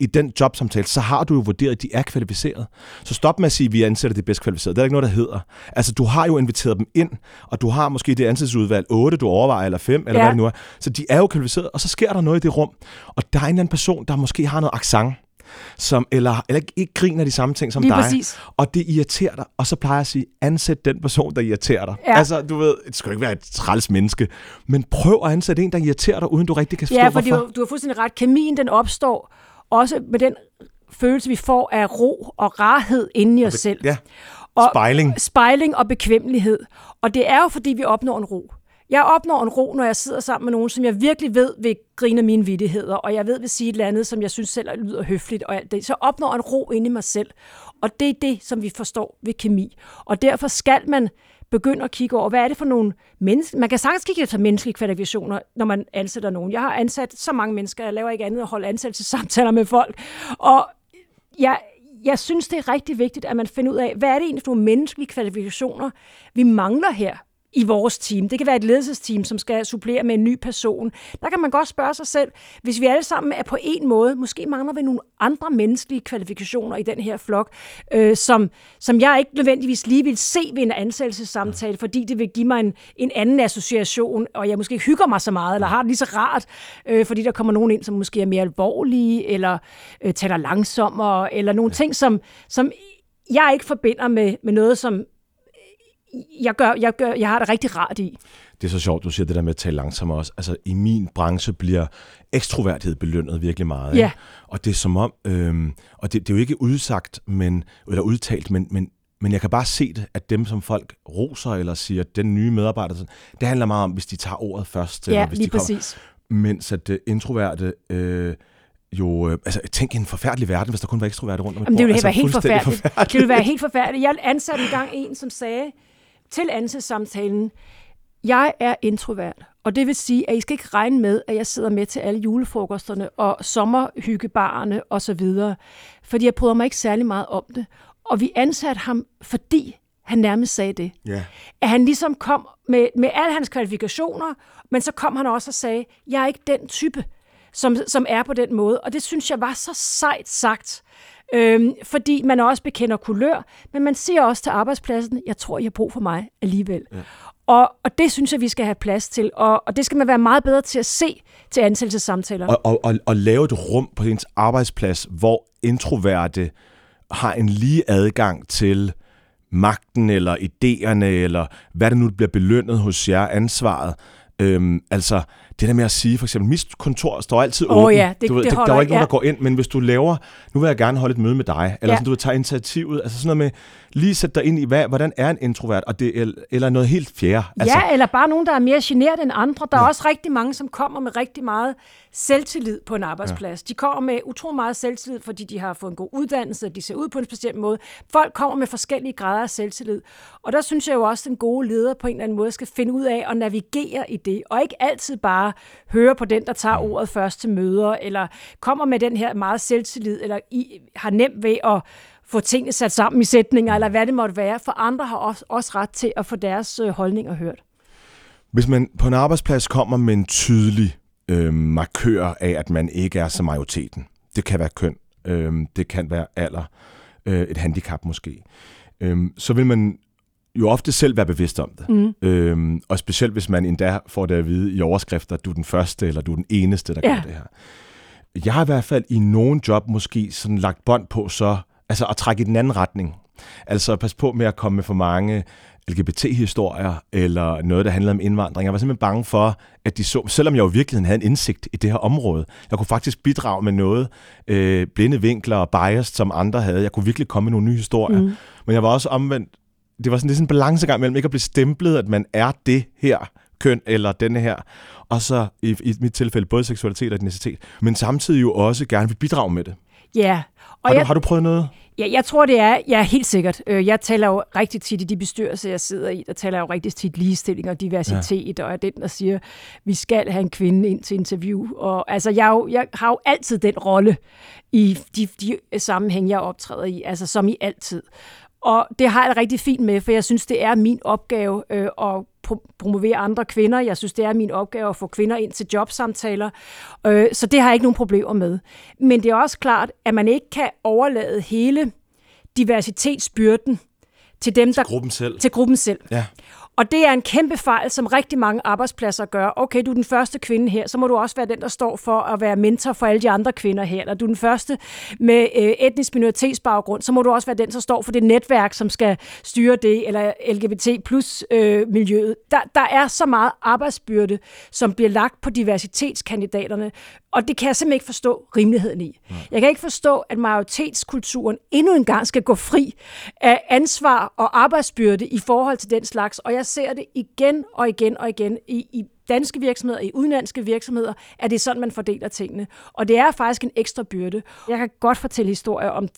i den jobsamtale, så har du jo vurderet, at de er kvalificeret. Så stop med at sige, at vi ansætter de bedst kvalificerede. Det er der ikke noget, der hedder. Altså, du har jo inviteret dem ind, og du har måske det ansættelsesudvalg 8, du overvejer, eller 5, eller Ja. hvad det nu er. Så de er jo kvalificerede, og så sker der noget i det rum. Og der er en eller anden person, der måske har noget accent, som, eller, eller ikke, griner de samme ting som Lige dig. præcis. Og det irriterer dig. Og så plejer jeg at sige, ansæt den person, der irriterer dig. Ja. Altså, du ved, det skal jo ikke være et træls menneske, men prøv at ansætte en, der irriterer dig, uden du rigtig kan forstå, Ja, fordi hvorfor. du, du har fuldstændig ret. Kemien, den opstår også med den følelse, vi får af ro og rarhed inde i os selv. Ja, Og- spejling. Spejling og bekvemmelighed. Og det er jo, fordi vi opnår en ro. Jeg opnår en ro, når jeg sidder sammen med nogen, som jeg virkelig ved vil grine af mine vidtigheder, og jeg ved vil sige et eller andet, som jeg synes selv lyder høfligt, og alt det. Så opnår en ro inde i mig selv. Og det er det, som vi forstår ved kemi. Og derfor skal man begynde at kigge over, hvad er det for nogle mennesker... Man kan sagtens kigge efter menneskelige kvalifikationer, når man ansætter nogen. Jeg har ansat så mange mennesker, jeg laver ikke andet end at holde ansættelsessamtaler med folk. Og jeg, jeg synes, det er rigtig vigtigt, at man finder ud af, hvad er det egentlig for nogle menneskelige kvalifikationer, vi mangler her i vores team. Det kan være et ledelsesteam, som skal supplere med en ny person. Der kan man godt spørge sig selv, hvis vi alle sammen er på en måde, måske mangler vi nogle andre menneskelige kvalifikationer i den her flok, øh, som, som jeg ikke nødvendigvis lige vil se ved en ansættelsessamtale, fordi det vil give mig en, en anden association, og jeg måske ikke hygger mig så meget, eller har det lige så rart, øh, fordi der kommer nogen ind, som måske er mere alvorlige, eller øh, taler langsommere, eller nogle ting, som, som jeg ikke forbinder med, med noget, som jeg, gør, jeg, gør, jeg har det rigtig rart i. Det er så sjovt, du siger det der med at tale langsommere også. Altså, i min branche bliver ekstroverthed belønnet virkelig meget. ikke? Ja. Og det er som om, øhm, og det, det er jo ikke udsagt, men, eller udtalt, men, men, men jeg kan bare se det, at dem, som folk roser eller siger, den nye medarbejder, sådan, det handler meget om, hvis de tager ordet først. eller Ja, hvis lige de kommer, præcis. Mens at det introverte... Øh, jo, øh, altså tænk en forfærdelig verden, hvis der kun var ekstroverte rundt om et Jamen, det ville altså, være helt fuldstændig forfærdeligt. Det ville være helt forfærdeligt. Jeg ansatte engang en, som sagde til ansættelsessamtalen, jeg er introvert, og det vil sige, at I skal ikke regne med, at jeg sidder med til alle julefrokosterne og sommerhyggebarerne osv., fordi jeg bryder mig ikke særlig meget om det. Og vi ansatte ham, fordi han nærmest sagde det. Ja. At han ligesom kom med, med alle hans kvalifikationer, men så kom han også og sagde, jeg er ikke den type, som, som er på den måde. Og det synes jeg var så sejt sagt. Øhm, fordi man også bekender kulør, men man siger også til arbejdspladsen, jeg tror, I har brug for mig alligevel. Ja. Og, og det synes jeg, vi skal have plads til. Og, og det skal man være meget bedre til at se til ansættelsessamtaler. Og, og, og, og lave et rum på ens arbejdsplads, hvor introverte har en lige adgang til magten eller idéerne, eller hvad det nu bliver belønnet hos jer, ansvaret. Øhm, altså, det der med at sige, for eksempel, mit kontor står altid åbent. ja, det- du ved, det der, der er ikke nogen, ikke, der går ind, men hvis du laver, nu vil jeg gerne holde et møde med dig, eller Ja. sådan, du vil tage initiativet, altså sådan noget med, lige sætte dig ind i, hvad, hvordan er en introvert, og det, er- eller noget helt fjerde. Altså, Ja, eller bare nogen, der er mere generet end andre. Der er også rigtig mange, som kommer med rigtig meget selvtillid på en arbejdsplads. De kommer med utrolig meget selvtillid, fordi de har fået en god uddannelse, de ser ud på en speciel måde. Folk kommer med forskellige grader af selvtillid. Og der synes jeg jo også, at den gode leder på en eller anden måde skal finde ud af at navigere i det, og ikke altid bare høre på den, der tager ordet først til møder, eller kommer med den her meget selvtillid, eller I har nemt ved at få tingene sat sammen i sætninger, eller hvad det måtte være, for andre har også, også ret til at få deres øh, holdninger hørt. Hvis man på en arbejdsplads kommer med en tydelig øh, markør af, at man ikke er som majoriteten, det kan være køn, øh, det kan være alder, øh, et handicap måske, øh, så vil man jo ofte selv være bevidst om det. Mm. Øh, og specielt hvis man endda får det at vide i overskrifter, at du er den første, eller du er den eneste, der Ja. gør det her. Jeg har i hvert fald i nogen job måske sådan lagt bånd på så, altså at trække i den anden retning. Altså pas på med at komme med for mange LGBT-historier, eller noget, der handlede om indvandring. Jeg var simpelthen bange for, at de så, selvom jeg jo i virkeligheden havde en indsigt i det her område, jeg kunne faktisk bidrage med noget, øh, blinde vinkler og bias, som andre havde. Jeg kunne virkelig komme med nogle nye historier. Mm. Men jeg var også omvendt, det var sådan, det er sådan en balancegang mellem ikke at blive stemplet, at man er det her køn, eller denne her, og så i, i mit tilfælde både seksualitet og etnicitet, men samtidig jo også gerne vil bidrage med det. Ja. Og har, du, jeg, har du prøvet noget? Ja, jeg tror, det er ja, helt sikkert. Øh, jeg taler jo rigtig tit i de bestyrelser, jeg sidder i, der taler jo rigtig tit ligestilling og diversitet, ja. og er den, der siger, vi skal have en kvinde ind til interview. Og altså, jeg, jo, jeg har jo altid den rolle i de, de sammenhæng, jeg optræder i, altså som i altid. Og det har jeg det rigtig fint med, for jeg synes, det er min opgave øh, at promovere andre kvinder. Jeg synes, det er min opgave at få kvinder ind til jobsamtaler. Øh, så det har jeg ikke nogen problemer med. Men det er også klart, at man ikke kan overlade hele diversitetsbyrden til dem, der... Til gruppen selv. Til gruppen selv. Ja. Og det er en kæmpe fejl, som rigtig mange arbejdspladser gør. Okay, du er den første kvinde her, så må du også være den, der står for at være mentor for alle de andre kvinder her. Eller du er den første med øh, etnisk minoritetsbaggrund, så må du også være den, der står for det netværk, som skal styre det, eller LGBT plus øh, miljøet. Der, der er så meget arbejdsbyrde, som bliver lagt på diversitetskandidaterne, og det kan jeg simpelthen ikke forstå rimeligheden i. Jeg kan ikke forstå, at majoritetskulturen endnu en gang skal gå fri af ansvar og arbejdsbyrde i forhold til den slags. Og jeg ser det igen og igen og igen i, i danske virksomheder, i udenlandske virksomheder, at det er sådan, man fordeler tingene. Og det er faktisk en ekstra byrde. Jeg kan godt fortælle historier om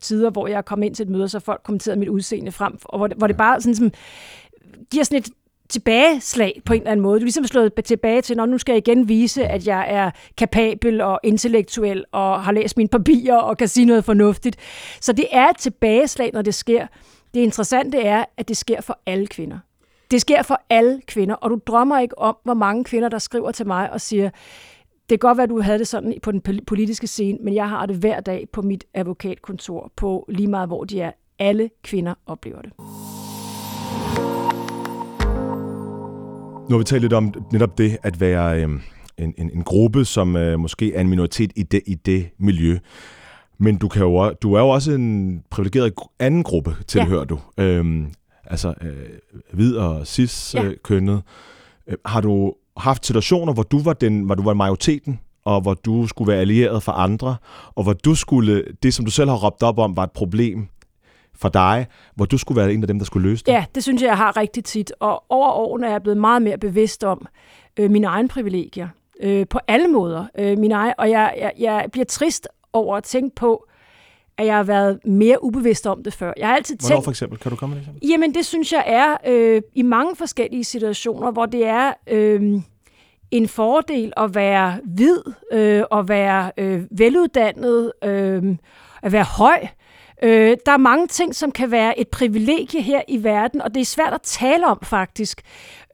tider, hvor jeg er kommet ind til et møde, så folk kommenterede mit udseende frem, og hvor det, hvor det bare sådan, som, giver sådan et tilbageslag på en eller anden måde. Du er ligesom slået tilbage til, når nu skal jeg igen vise, at jeg er kapabel og intellektuel og har læst mine papirer og kan sige noget fornuftigt. Så det er et tilbageslag, når det sker. Det interessante er, at det sker for alle kvinder. Det sker for alle kvinder, og du drømmer ikke om, hvor mange kvinder, der skriver til mig og siger, det kan godt være, at du havde det sådan på den politiske scene, men jeg har det hver dag på mit advokatkontor, på lige meget hvor de er. Alle kvinder oplever det. Nu har vi talt lidt om netop det at være øh, en, en, en gruppe, som øh, måske er en minoritet i det, i det miljø. Men du, kan jo, du er jo også en privilegeret anden gruppe, tilhører ja. du. Øhm, altså øh, hvid og cis-kønnet. Ja. Øh, har du haft situationer, hvor du var den, hvor du var majoriteten, og hvor du skulle være allieret for andre, og hvor du skulle, det som du selv har råbt op om, var et problem, for dig, hvor du skulle være en af dem, der skulle løse det? Ja, det synes jeg, jeg har rigtig tit. Og over årene er jeg blevet meget mere bevidst om øh, mine egne privilegier. Øh, på alle måder. Øh, mine egne, og jeg, jeg, jeg bliver trist over at tænke på, at jeg har været mere ubevidst om det før. Jeg har altid Hvornår tænkt, for eksempel? Kan du komme med det eksempel? Jamen, det synes jeg er øh, i mange forskellige situationer, hvor det er øh, en fordel at være hvid, øh, at være øh, veluddannet, øh, at være høj, Øh, der er mange ting, som kan være et privilegie her i verden, og det er svært at tale om faktisk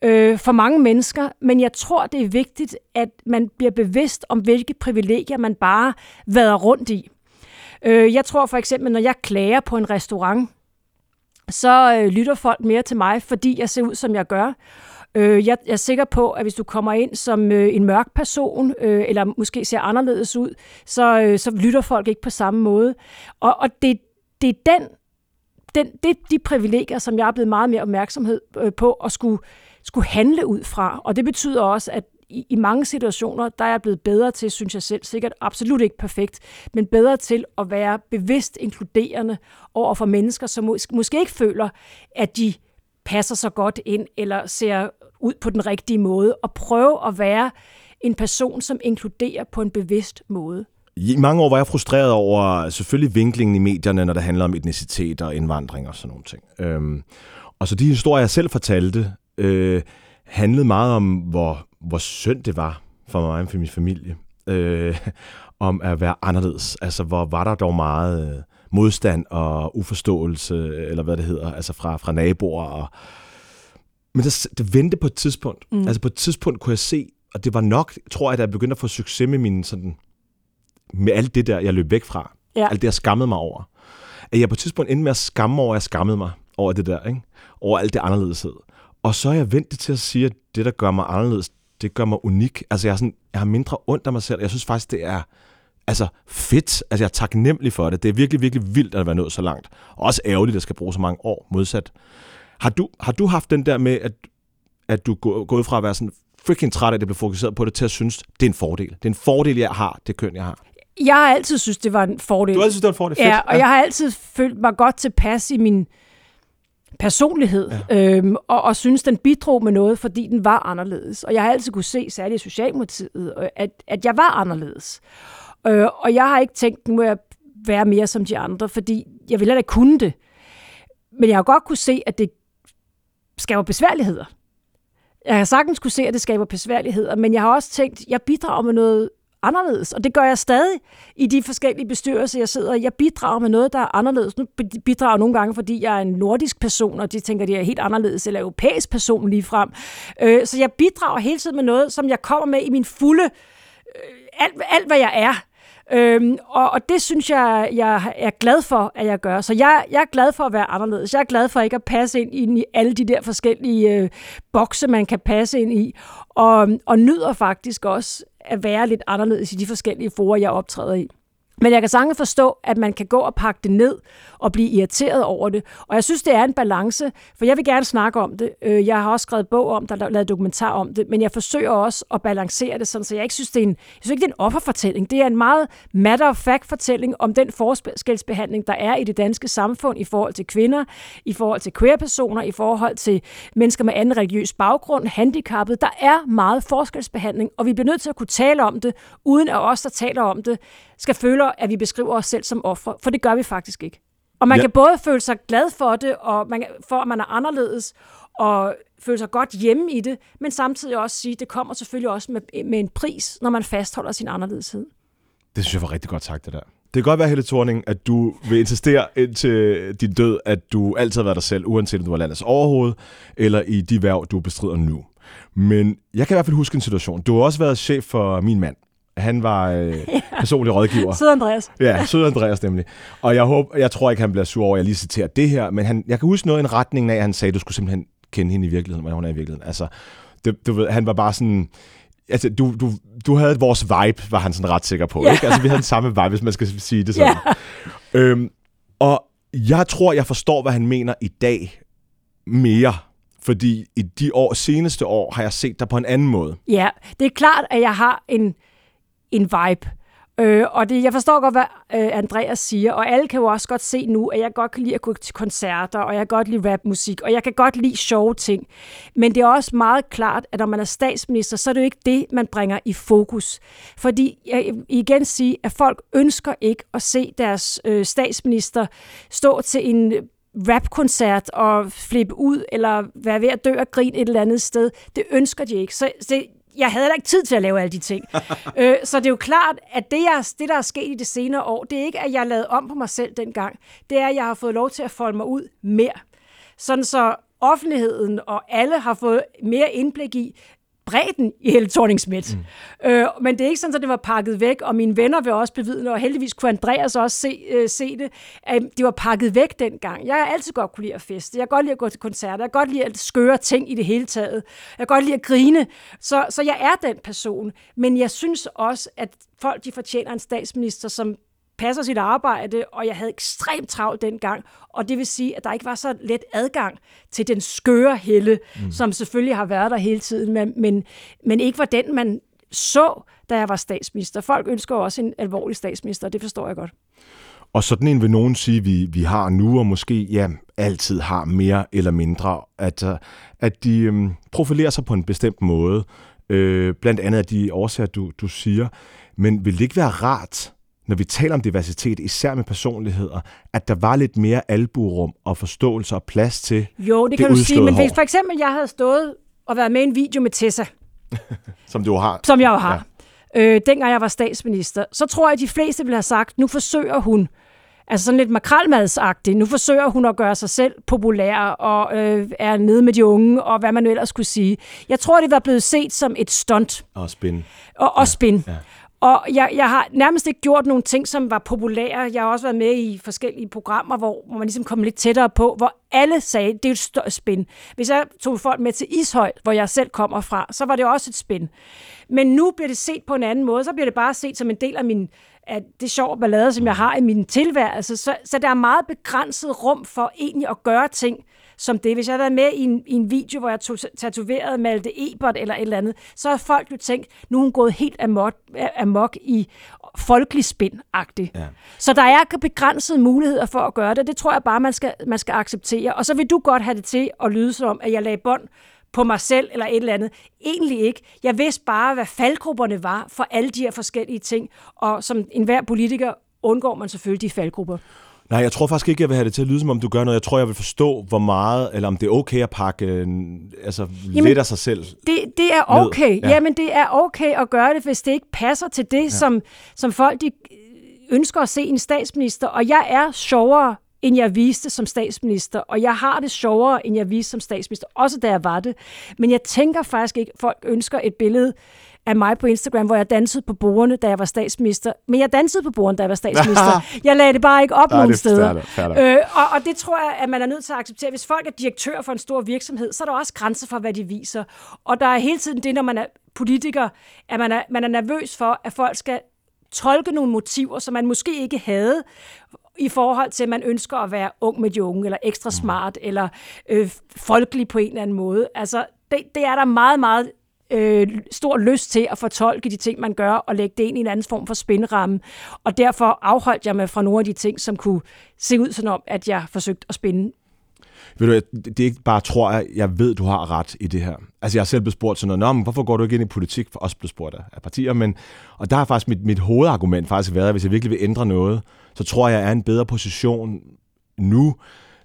øh, for mange mennesker, men jeg tror, det er vigtigt, at man bliver bevidst om, hvilke privilegier man bare vader rundt i. Øh, jeg tror for eksempel, når jeg klager på en restaurant, så øh, lytter folk mere til mig, fordi jeg ser ud, som jeg gør. Øh, jeg, jeg er sikker på, at hvis du kommer ind som øh, en mørk person, øh, eller måske ser anderledes ud, så, øh, så lytter folk ikke på samme måde. Og, og det, det er den, den, det de privilegier, som jeg er blevet meget mere opmærksomhed øh, på at skulle, skulle handle ud fra. Og det betyder også, at i, i mange situationer, der er jeg blevet bedre til, synes jeg selv, sikkert absolut ikke perfekt, men bedre til at være bevidst inkluderende over for mennesker, som mås- måske ikke føler, at de passer så godt ind, eller ser ud på den rigtige måde, og prøve at være en person, som inkluderer på en bevidst måde. I mange år var jeg frustreret over selvfølgelig vinklingen i medierne, når det handler om etnicitet og indvandring og sådan nogle ting. Øhm, og så de historier, jeg selv fortalte, øh, handlede meget om, hvor, hvor synd det var for mig og for min familie. Øh, om at være anderledes. Altså, hvor var der dog meget øh, modstand og uforståelse, eller hvad det hedder, altså fra, fra naboer. Og... Men det, det vendte på et tidspunkt. Mm. Altså på et tidspunkt kunne jeg se, og det var nok, tror jeg, da jeg begyndte at få succes med min sådan med alt det der, jeg løb væk fra. Ja. Alt det, jeg skammede mig over. At jeg på et tidspunkt endte med at skamme over, at jeg skammede mig over det der, ikke? Over alt det anderledeshed. Og så er jeg vendt til at sige, at det, der gør mig anderledes, det gør mig unik. Altså, jeg, er sådan, jeg har mindre ondt af mig selv. Jeg synes faktisk, det er altså, fedt. Altså, jeg er taknemmelig for det. Det er virkelig, virkelig vildt at være nået så langt. Og også ærgerligt, at det skal bruge så mange år modsat. Har du, har du haft den der med, at, at du er gået fra at være sådan freaking træt af, at det bliver fokuseret på det, til at synes, det er en fordel. Det er en fordel, jeg har, det køn, jeg har. Jeg har altid synes, det var en fordel. Du har altid synes, det var en fordel? Fedt. Ja, og ja. jeg har altid følt mig godt tilpas i min personlighed, ja. øhm, og, og synes, den bidrog med noget, fordi den var anderledes. Og jeg har altid kunne se, særligt i Socialdemokratiet, at, at jeg var anderledes. Øh, og jeg har ikke tænkt, nu er jeg være mere som de andre, fordi jeg ville heller ikke kunne det. Men jeg har godt kunne se, at det skaber besværligheder. Jeg har sagtens kunne se, at det skaber besværligheder, men jeg har også tænkt, at jeg bidrager med noget anderledes, og det gør jeg stadig i de forskellige bestyrelser, jeg sidder Jeg bidrager med noget, der er anderledes. Nu bidrager jeg nogle gange, fordi jeg er en nordisk person, og de tænker, at de er helt anderledes, eller europæisk person lige frem. Øh, så jeg bidrager hele tiden med noget, som jeg kommer med i min fulde, øh, alt, alt hvad jeg er. Øhm, og, og det synes jeg, jeg er glad for, at jeg gør. Så jeg, jeg er glad for at være anderledes. Jeg er glad for ikke at passe ind i alle de der forskellige øh, bokse, man kan passe ind i. Og, og nyder faktisk også at være lidt anderledes i de forskellige forer, jeg optræder i. Men jeg kan sagtens forstå, at man kan gå og pakke det ned og blive irriteret over det. Og jeg synes, det er en balance, for jeg vil gerne snakke om det. Øh, jeg har også skrevet bog om det, lavet dokumentar om det, men jeg forsøger også at balancere det, sådan, så jeg ikke synes, det er en, jeg synes ikke, det er en offerfortælling. Det er en meget matter-of-fact-fortælling om den forskelsbehandling, der er i det danske samfund i forhold til kvinder, i forhold til queer-personer, i forhold til mennesker med anden religiøs baggrund, handicappede. Der er meget forskelsbehandling, og vi bliver nødt til at kunne tale om det, uden at os, der taler om det, skal føle, at vi beskriver os selv som ofre, for det gør vi faktisk ikke. Og man ja. kan både føle sig glad for det, og man, for at man er anderledes, og føle sig godt hjemme i det, men samtidig også sige, at det kommer selvfølgelig også med, med en pris, når man fastholder sin anderledeshed. Det synes jeg var rigtig godt sagt, det der. Det kan godt være, Helle Thorning, at du vil insistere indtil din død, at du altid har været dig selv, uanset om du var landets overhoved, eller i de værv, du bestrider nu. Men jeg kan i hvert fald huske en situation. Du har også været chef for min mand. Han var øh, personlig rådgiver. Sød Andreas. Ja, sød Andreas nemlig. Og jeg, håber, jeg tror ikke, han bliver sur over, at jeg lige citerer det her, men han, jeg kan huske noget i en retning af, at han sagde, at du skulle simpelthen kende hende i virkeligheden, hvad hun er i virkeligheden. Altså, det, du ved, han var bare sådan... Altså, du, du, du havde vores vibe, var han sådan ret sikker på. Ja. Ikke? Altså, vi havde den samme vibe, hvis man skal sige det sådan. Ja. Øhm, og jeg tror, jeg forstår, hvad han mener i dag mere fordi i de år, seneste år har jeg set dig på en anden måde. Ja, det er klart, at jeg har en, en vibe. Øh, og det, jeg forstår godt, hvad øh, Andreas siger, og alle kan jo også godt se nu, at jeg godt kan lide at gå til koncerter, og jeg kan godt lide rapmusik, og jeg kan godt lide sjove ting. Men det er også meget klart, at når man er statsminister, så er det jo ikke det, man bringer i fokus. Fordi jeg igen sige, at folk ønsker ikke at se deres øh, statsminister stå til en øh, rapkoncert og flippe ud, eller være ved at dø og grine et eller andet sted. Det ønsker de ikke. Så det, jeg havde heller ikke tid til at lave alle de ting. øh, så det er jo klart, at det, jeg, det, der er sket i det senere år, det er ikke, at jeg lavede om på mig selv dengang. Det er, at jeg har fået lov til at folde mig ud mere. Sådan så offentligheden og alle har fået mere indblik i, bredden i hele thorning. Mm. Øh, men det er ikke sådan, at det var pakket væk, og mine venner vil også bevidne, og heldigvis kunne Andreas også se, øh, se det, at det var pakket væk dengang. Jeg har altid godt kunne lide at feste. Jeg kan godt lide at gå til koncerter. Jeg kan godt lide at skøre ting i det hele taget. Jeg kan godt lide at grine. Så, så jeg er den person. Men jeg synes også, at folk de fortjener en statsminister, som passer sit arbejde, og jeg havde ekstremt travlt dengang, og det vil sige, at der ikke var så let adgang til den skøre helle, mm. som selvfølgelig har været der hele tiden, men, men, men ikke var den, man så, da jeg var statsminister. Folk ønsker også en alvorlig statsminister, og det forstår jeg godt. Og sådan en vil nogen sige, vi, vi har nu, og måske ja, altid har mere eller mindre, at, øh, at de øhm, profilerer sig på en bestemt måde, øh, blandt andet af de årsager, du, du siger. Men vil det ikke være rart, når vi taler om diversitet, især med personligheder, at der var lidt mere alburum og forståelse og plads til Jo, det, det kan du sige, men hvis for eksempel jeg havde stået og været med i en video med Tessa, som du har. Som jeg jo har. Ja. Øh, dengang jeg var statsminister, så tror jeg, at de fleste ville have sagt, nu forsøger hun, altså sådan lidt makralmadsagtigt, nu forsøger hun at gøre sig selv populær og øh, er nede med de unge, og hvad man nu ellers skulle sige. Jeg tror, det var blevet set som et stunt. Og spin. Og, og ja. spin. Ja. Og jeg, jeg har nærmest ikke gjort nogle ting, som var populære. Jeg har også været med i forskellige programmer, hvor, hvor man ligesom kom lidt tættere på, hvor alle sagde, det er et større spin. Hvis jeg tog folk med til Ishøj, hvor jeg selv kommer fra, så var det også et spin. Men nu bliver det set på en anden måde. Så bliver det bare set som en del af min af det sjove ballade, som jeg har i min tilværelse. Så, så der er meget begrænset rum for egentlig at gøre ting, som det. Hvis jeg havde været med i en, i en video, hvor jeg tog tatoveret Malte Ebert eller et eller andet, så har folk jo tænkt, nu er hun gået helt amok, amok i folkelig spind ja. Så der er begrænsede muligheder for at gøre det. Det tror jeg bare, man skal, man skal acceptere. Og så vil du godt have det til at lyde som, at jeg lagde bånd på mig selv eller et eller andet. Egentlig ikke. Jeg vidste bare, hvad faldgrupperne var for alle de her forskellige ting. Og som enhver politiker undgår man selvfølgelig de faldgrupper. Nej, jeg tror faktisk ikke, jeg vil have det til at lyde, som om du gør noget. Jeg tror, jeg vil forstå, hvor meget, eller om det er okay at pakke altså, Jamen, lidt af sig selv Det, det er okay. Ja. Jamen, det er okay at gøre det, hvis det ikke passer til det, ja. som, som folk de ønsker at se en statsminister. Og jeg er sjovere end jeg viste som statsminister, og jeg har det sjovere, end jeg viste som statsminister, også da jeg var det. Men jeg tænker faktisk ikke, at folk ønsker et billede af mig på Instagram, hvor jeg dansede på bordene, da jeg var statsminister. Men jeg dansede på bordene, da jeg var statsminister. Jeg lagde det bare ikke op Nej, nogen steder. Øh, og, og det tror jeg, at man er nødt til at acceptere. Hvis folk er direktør for en stor virksomhed, så er der også grænser for, hvad de viser. Og der er hele tiden det, når man er politiker, at man er, man er nervøs for, at folk skal tolke nogle motiver, som man måske ikke havde, i forhold til, at man ønsker at være ung med de unge, eller ekstra mm. smart, eller øh, folkelig på en eller anden måde. Altså, det, det er der meget, meget øh, stor lyst til at fortolke de ting, man gør, og lægge det ind i en anden form for spænderamme. Og derfor afholdt jeg mig fra nogle af de ting, som kunne se ud som om, at jeg forsøgte at spænde ved du, det er ikke bare, tror jeg, jeg ved, du har ret i det her. Altså, jeg har selv blevet spurgt sådan noget, Nå, men hvorfor går du ikke ind i politik? For også blevet spurgt af partier, men, og der har faktisk mit, mit hovedargument faktisk været, at hvis jeg virkelig vil ændre noget, så tror jeg, jeg er en bedre position nu,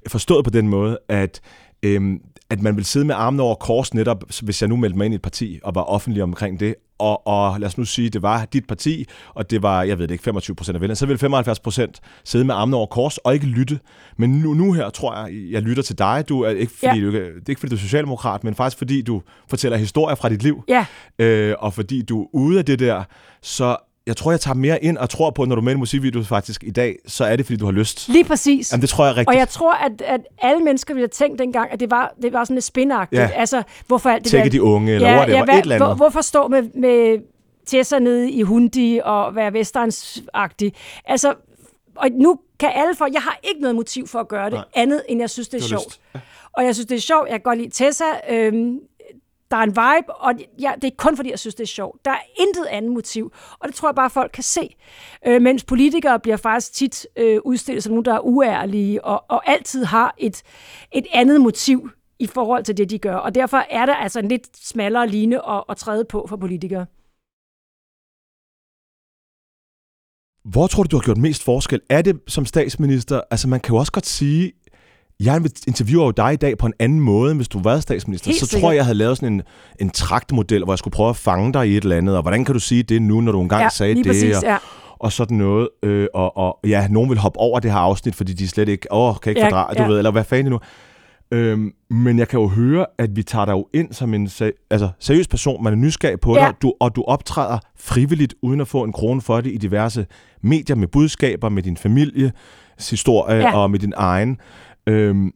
forstået på den måde, at øhm, at man vil sidde med armene over kors netop, hvis jeg nu meldte mig ind i et parti og var offentlig omkring det, og, og lad os nu sige, det var dit parti, og det var, jeg ved det ikke, 25 procent af vælgerne, så vil 75 procent sidde med armene over kors og ikke lytte. Men nu, nu her tror jeg, jeg lytter til dig. Du er ikke fordi, ja. du, det er ikke fordi, du er socialdemokrat, men faktisk fordi, du fortæller historier fra dit liv. Ja. Øh, og fordi du er ude af det der, så jeg tror, jeg tager mere ind og tror på, når du er med i musikvideo faktisk i dag, så er det, fordi du har lyst. Lige præcis. Jamen, det tror jeg rigtigt. Og jeg tror, at, at alle mennesker ville have tænkt dengang, at det var, det var sådan lidt spinagtigt. Ja. Altså, hvorfor alt det Tække der... de unge, eller ja, ja, hvad, et eller andet. Hvor, hvorfor stå med, med Tessa nede i Hundi og være Westerns-agtig? Altså, og nu kan alle for, jeg har ikke noget motiv for at gøre det, Nej. andet end jeg synes, det er sjovt. Ja. Og jeg synes, det er sjovt. Jeg kan godt lide Tessa. Øhm, der er en vibe, og ja, det er kun fordi, jeg synes, det er sjovt. Der er intet andet motiv, og det tror jeg bare, folk kan se. Øh, mens politikere bliver faktisk tit øh, udstillet som nogen, der er uærlige, og, og altid har et, et andet motiv i forhold til det, de gør. Og derfor er der altså en lidt smallere line at, at træde på for politikere. Hvor tror du, du har gjort mest forskel? Er det som statsminister? Altså man kan jo også godt sige, jeg interviewer jo dig i dag på en anden måde, end hvis du var statsminister. Helt så sikkert. tror jeg, jeg havde lavet sådan en, en traktmodel, hvor jeg skulle prøve at fange dig i et eller andet. Og hvordan kan du sige det nu, når du engang ja, sagde det? Præcis, og, ja. og sådan noget. Øh, og, og ja, nogen vil hoppe over det her afsnit, fordi de slet ikke, åh, kan ikke ja, fordrage, ja. du ved, eller hvad fanden nu. Øhm, men jeg kan jo høre, at vi tager dig jo ind som en altså, seriøs person. Man er nysgerrig på ja. dig, du, og du optræder frivilligt, uden at få en krone for det i diverse medier med budskaber, med din familie, historie ja. og med din egen. Øhm,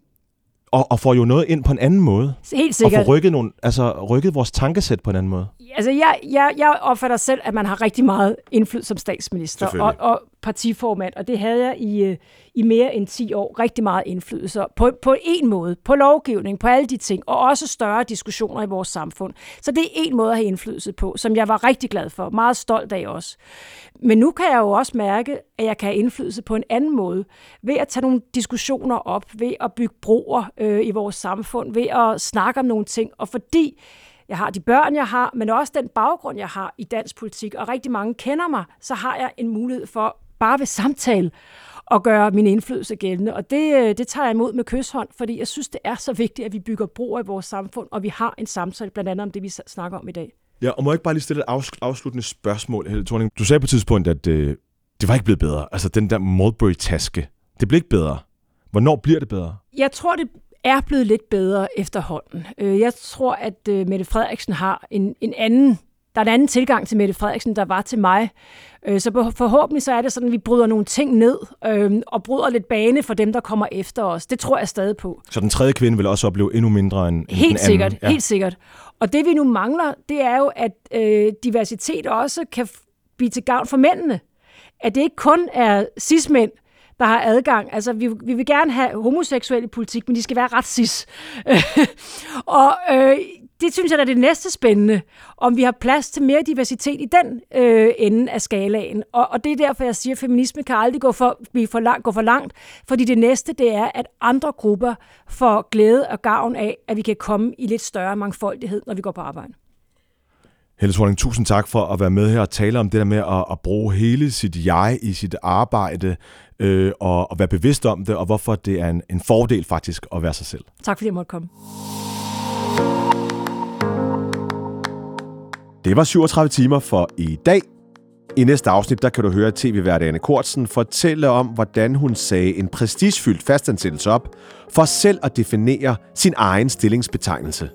og, og får jo noget ind på en anden måde. Helt sikkert. Og får rykket, nogle, altså, rykket vores tankesæt på en anden måde. Altså, jeg, jeg, jeg opfatter selv, at man har rigtig meget indflydelse som statsminister og, og partiformand, og det havde jeg i, øh, i mere end 10 år. Rigtig meget indflydelse på, på en måde, på lovgivning, på alle de ting, og også større diskussioner i vores samfund. Så det er en måde at have indflydelse på, som jeg var rigtig glad for, meget stolt af også. Men nu kan jeg jo også mærke, at jeg kan have indflydelse på en anden måde, ved at tage nogle diskussioner op, ved at bygge broer øh, i vores samfund, ved at snakke om nogle ting, og fordi jeg har de børn, jeg har, men også den baggrund, jeg har i dansk politik, og rigtig mange kender mig, så har jeg en mulighed for bare ved samtale at gøre min indflydelse gældende. Og det, øh, det tager jeg imod med kysshånd, fordi jeg synes, det er så vigtigt, at vi bygger broer i vores samfund, og vi har en samtale blandt andet om det, vi snakker om i dag. Ja, og må jeg ikke bare lige stille et afsluttende spørgsmål, Helle Thorning? Du sagde på et tidspunkt, at øh, det var ikke blevet bedre. Altså den der Mulberry-taske, det blev ikke bedre. Hvornår bliver det bedre? Jeg tror, det er blevet lidt bedre efterhånden. Øh, jeg tror, at øh, Mette Frederiksen har en, en anden der er en anden tilgang til Mette Frederiksen, der var til mig. Øh, så forhåbentlig så er det sådan, at vi bryder nogle ting ned og bryder lidt bane for dem, der kommer efter os. Det tror jeg stadig på. Så den tredje kvinde vil også opleve endnu mindre end, helt den sikkert, anden? Ja. Helt sikkert. Og det vi nu mangler, det er jo, at øh, diversitet også kan blive til gavn for mændene. At det ikke kun er cis-mænd, der har adgang. Altså, vi, vi vil gerne have homoseksuelle politik, men de skal være ret cis. og øh, det synes jeg er det næste spændende, om vi har plads til mere diversitet i den øh, ende af skalaen. Og, og det er derfor, jeg siger, at feminisme kan aldrig gå for, blive for, langt, gå for langt, fordi det næste, det er, at andre grupper får glæde og gavn af, at vi kan komme i lidt større mangfoldighed, når vi går på arbejde. Helle Thorning, tusind tak for at være med her og tale om det der med at, at bruge hele sit jeg i sit arbejde øh, og, og være bevidst om det, og hvorfor det er en, en fordel faktisk at være sig selv. Tak fordi jeg måtte komme. Det var 37 timer for i dag. I næste afsnit, der kan du høre tv-vært Anne Kortsen fortælle om, hvordan hun sagde en prestigefyldt fastansættelse op, for selv at definere sin egen stillingsbetegnelse.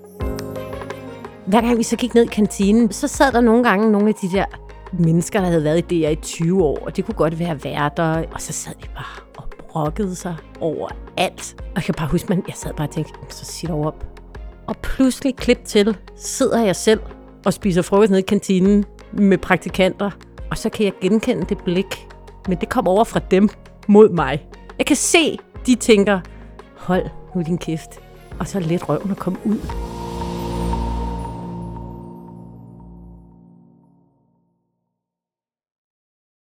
Hver gang vi så gik ned i kantinen, så sad der nogle gange nogle af de der mennesker, der havde været i DR i 20 år, og det kunne godt være værter, og så sad de bare og brokkede sig over alt. Og jeg kan bare huske, at jeg sad bare og tænkte, så sig dog op. Og pludselig klip til, sidder jeg selv og spiser frokost nede i kantinen med praktikanter, og så kan jeg genkende det blik, men det kom over fra dem mod mig. Jeg kan se, de tænker, hold nu din kæft, og så let røven at komme ud.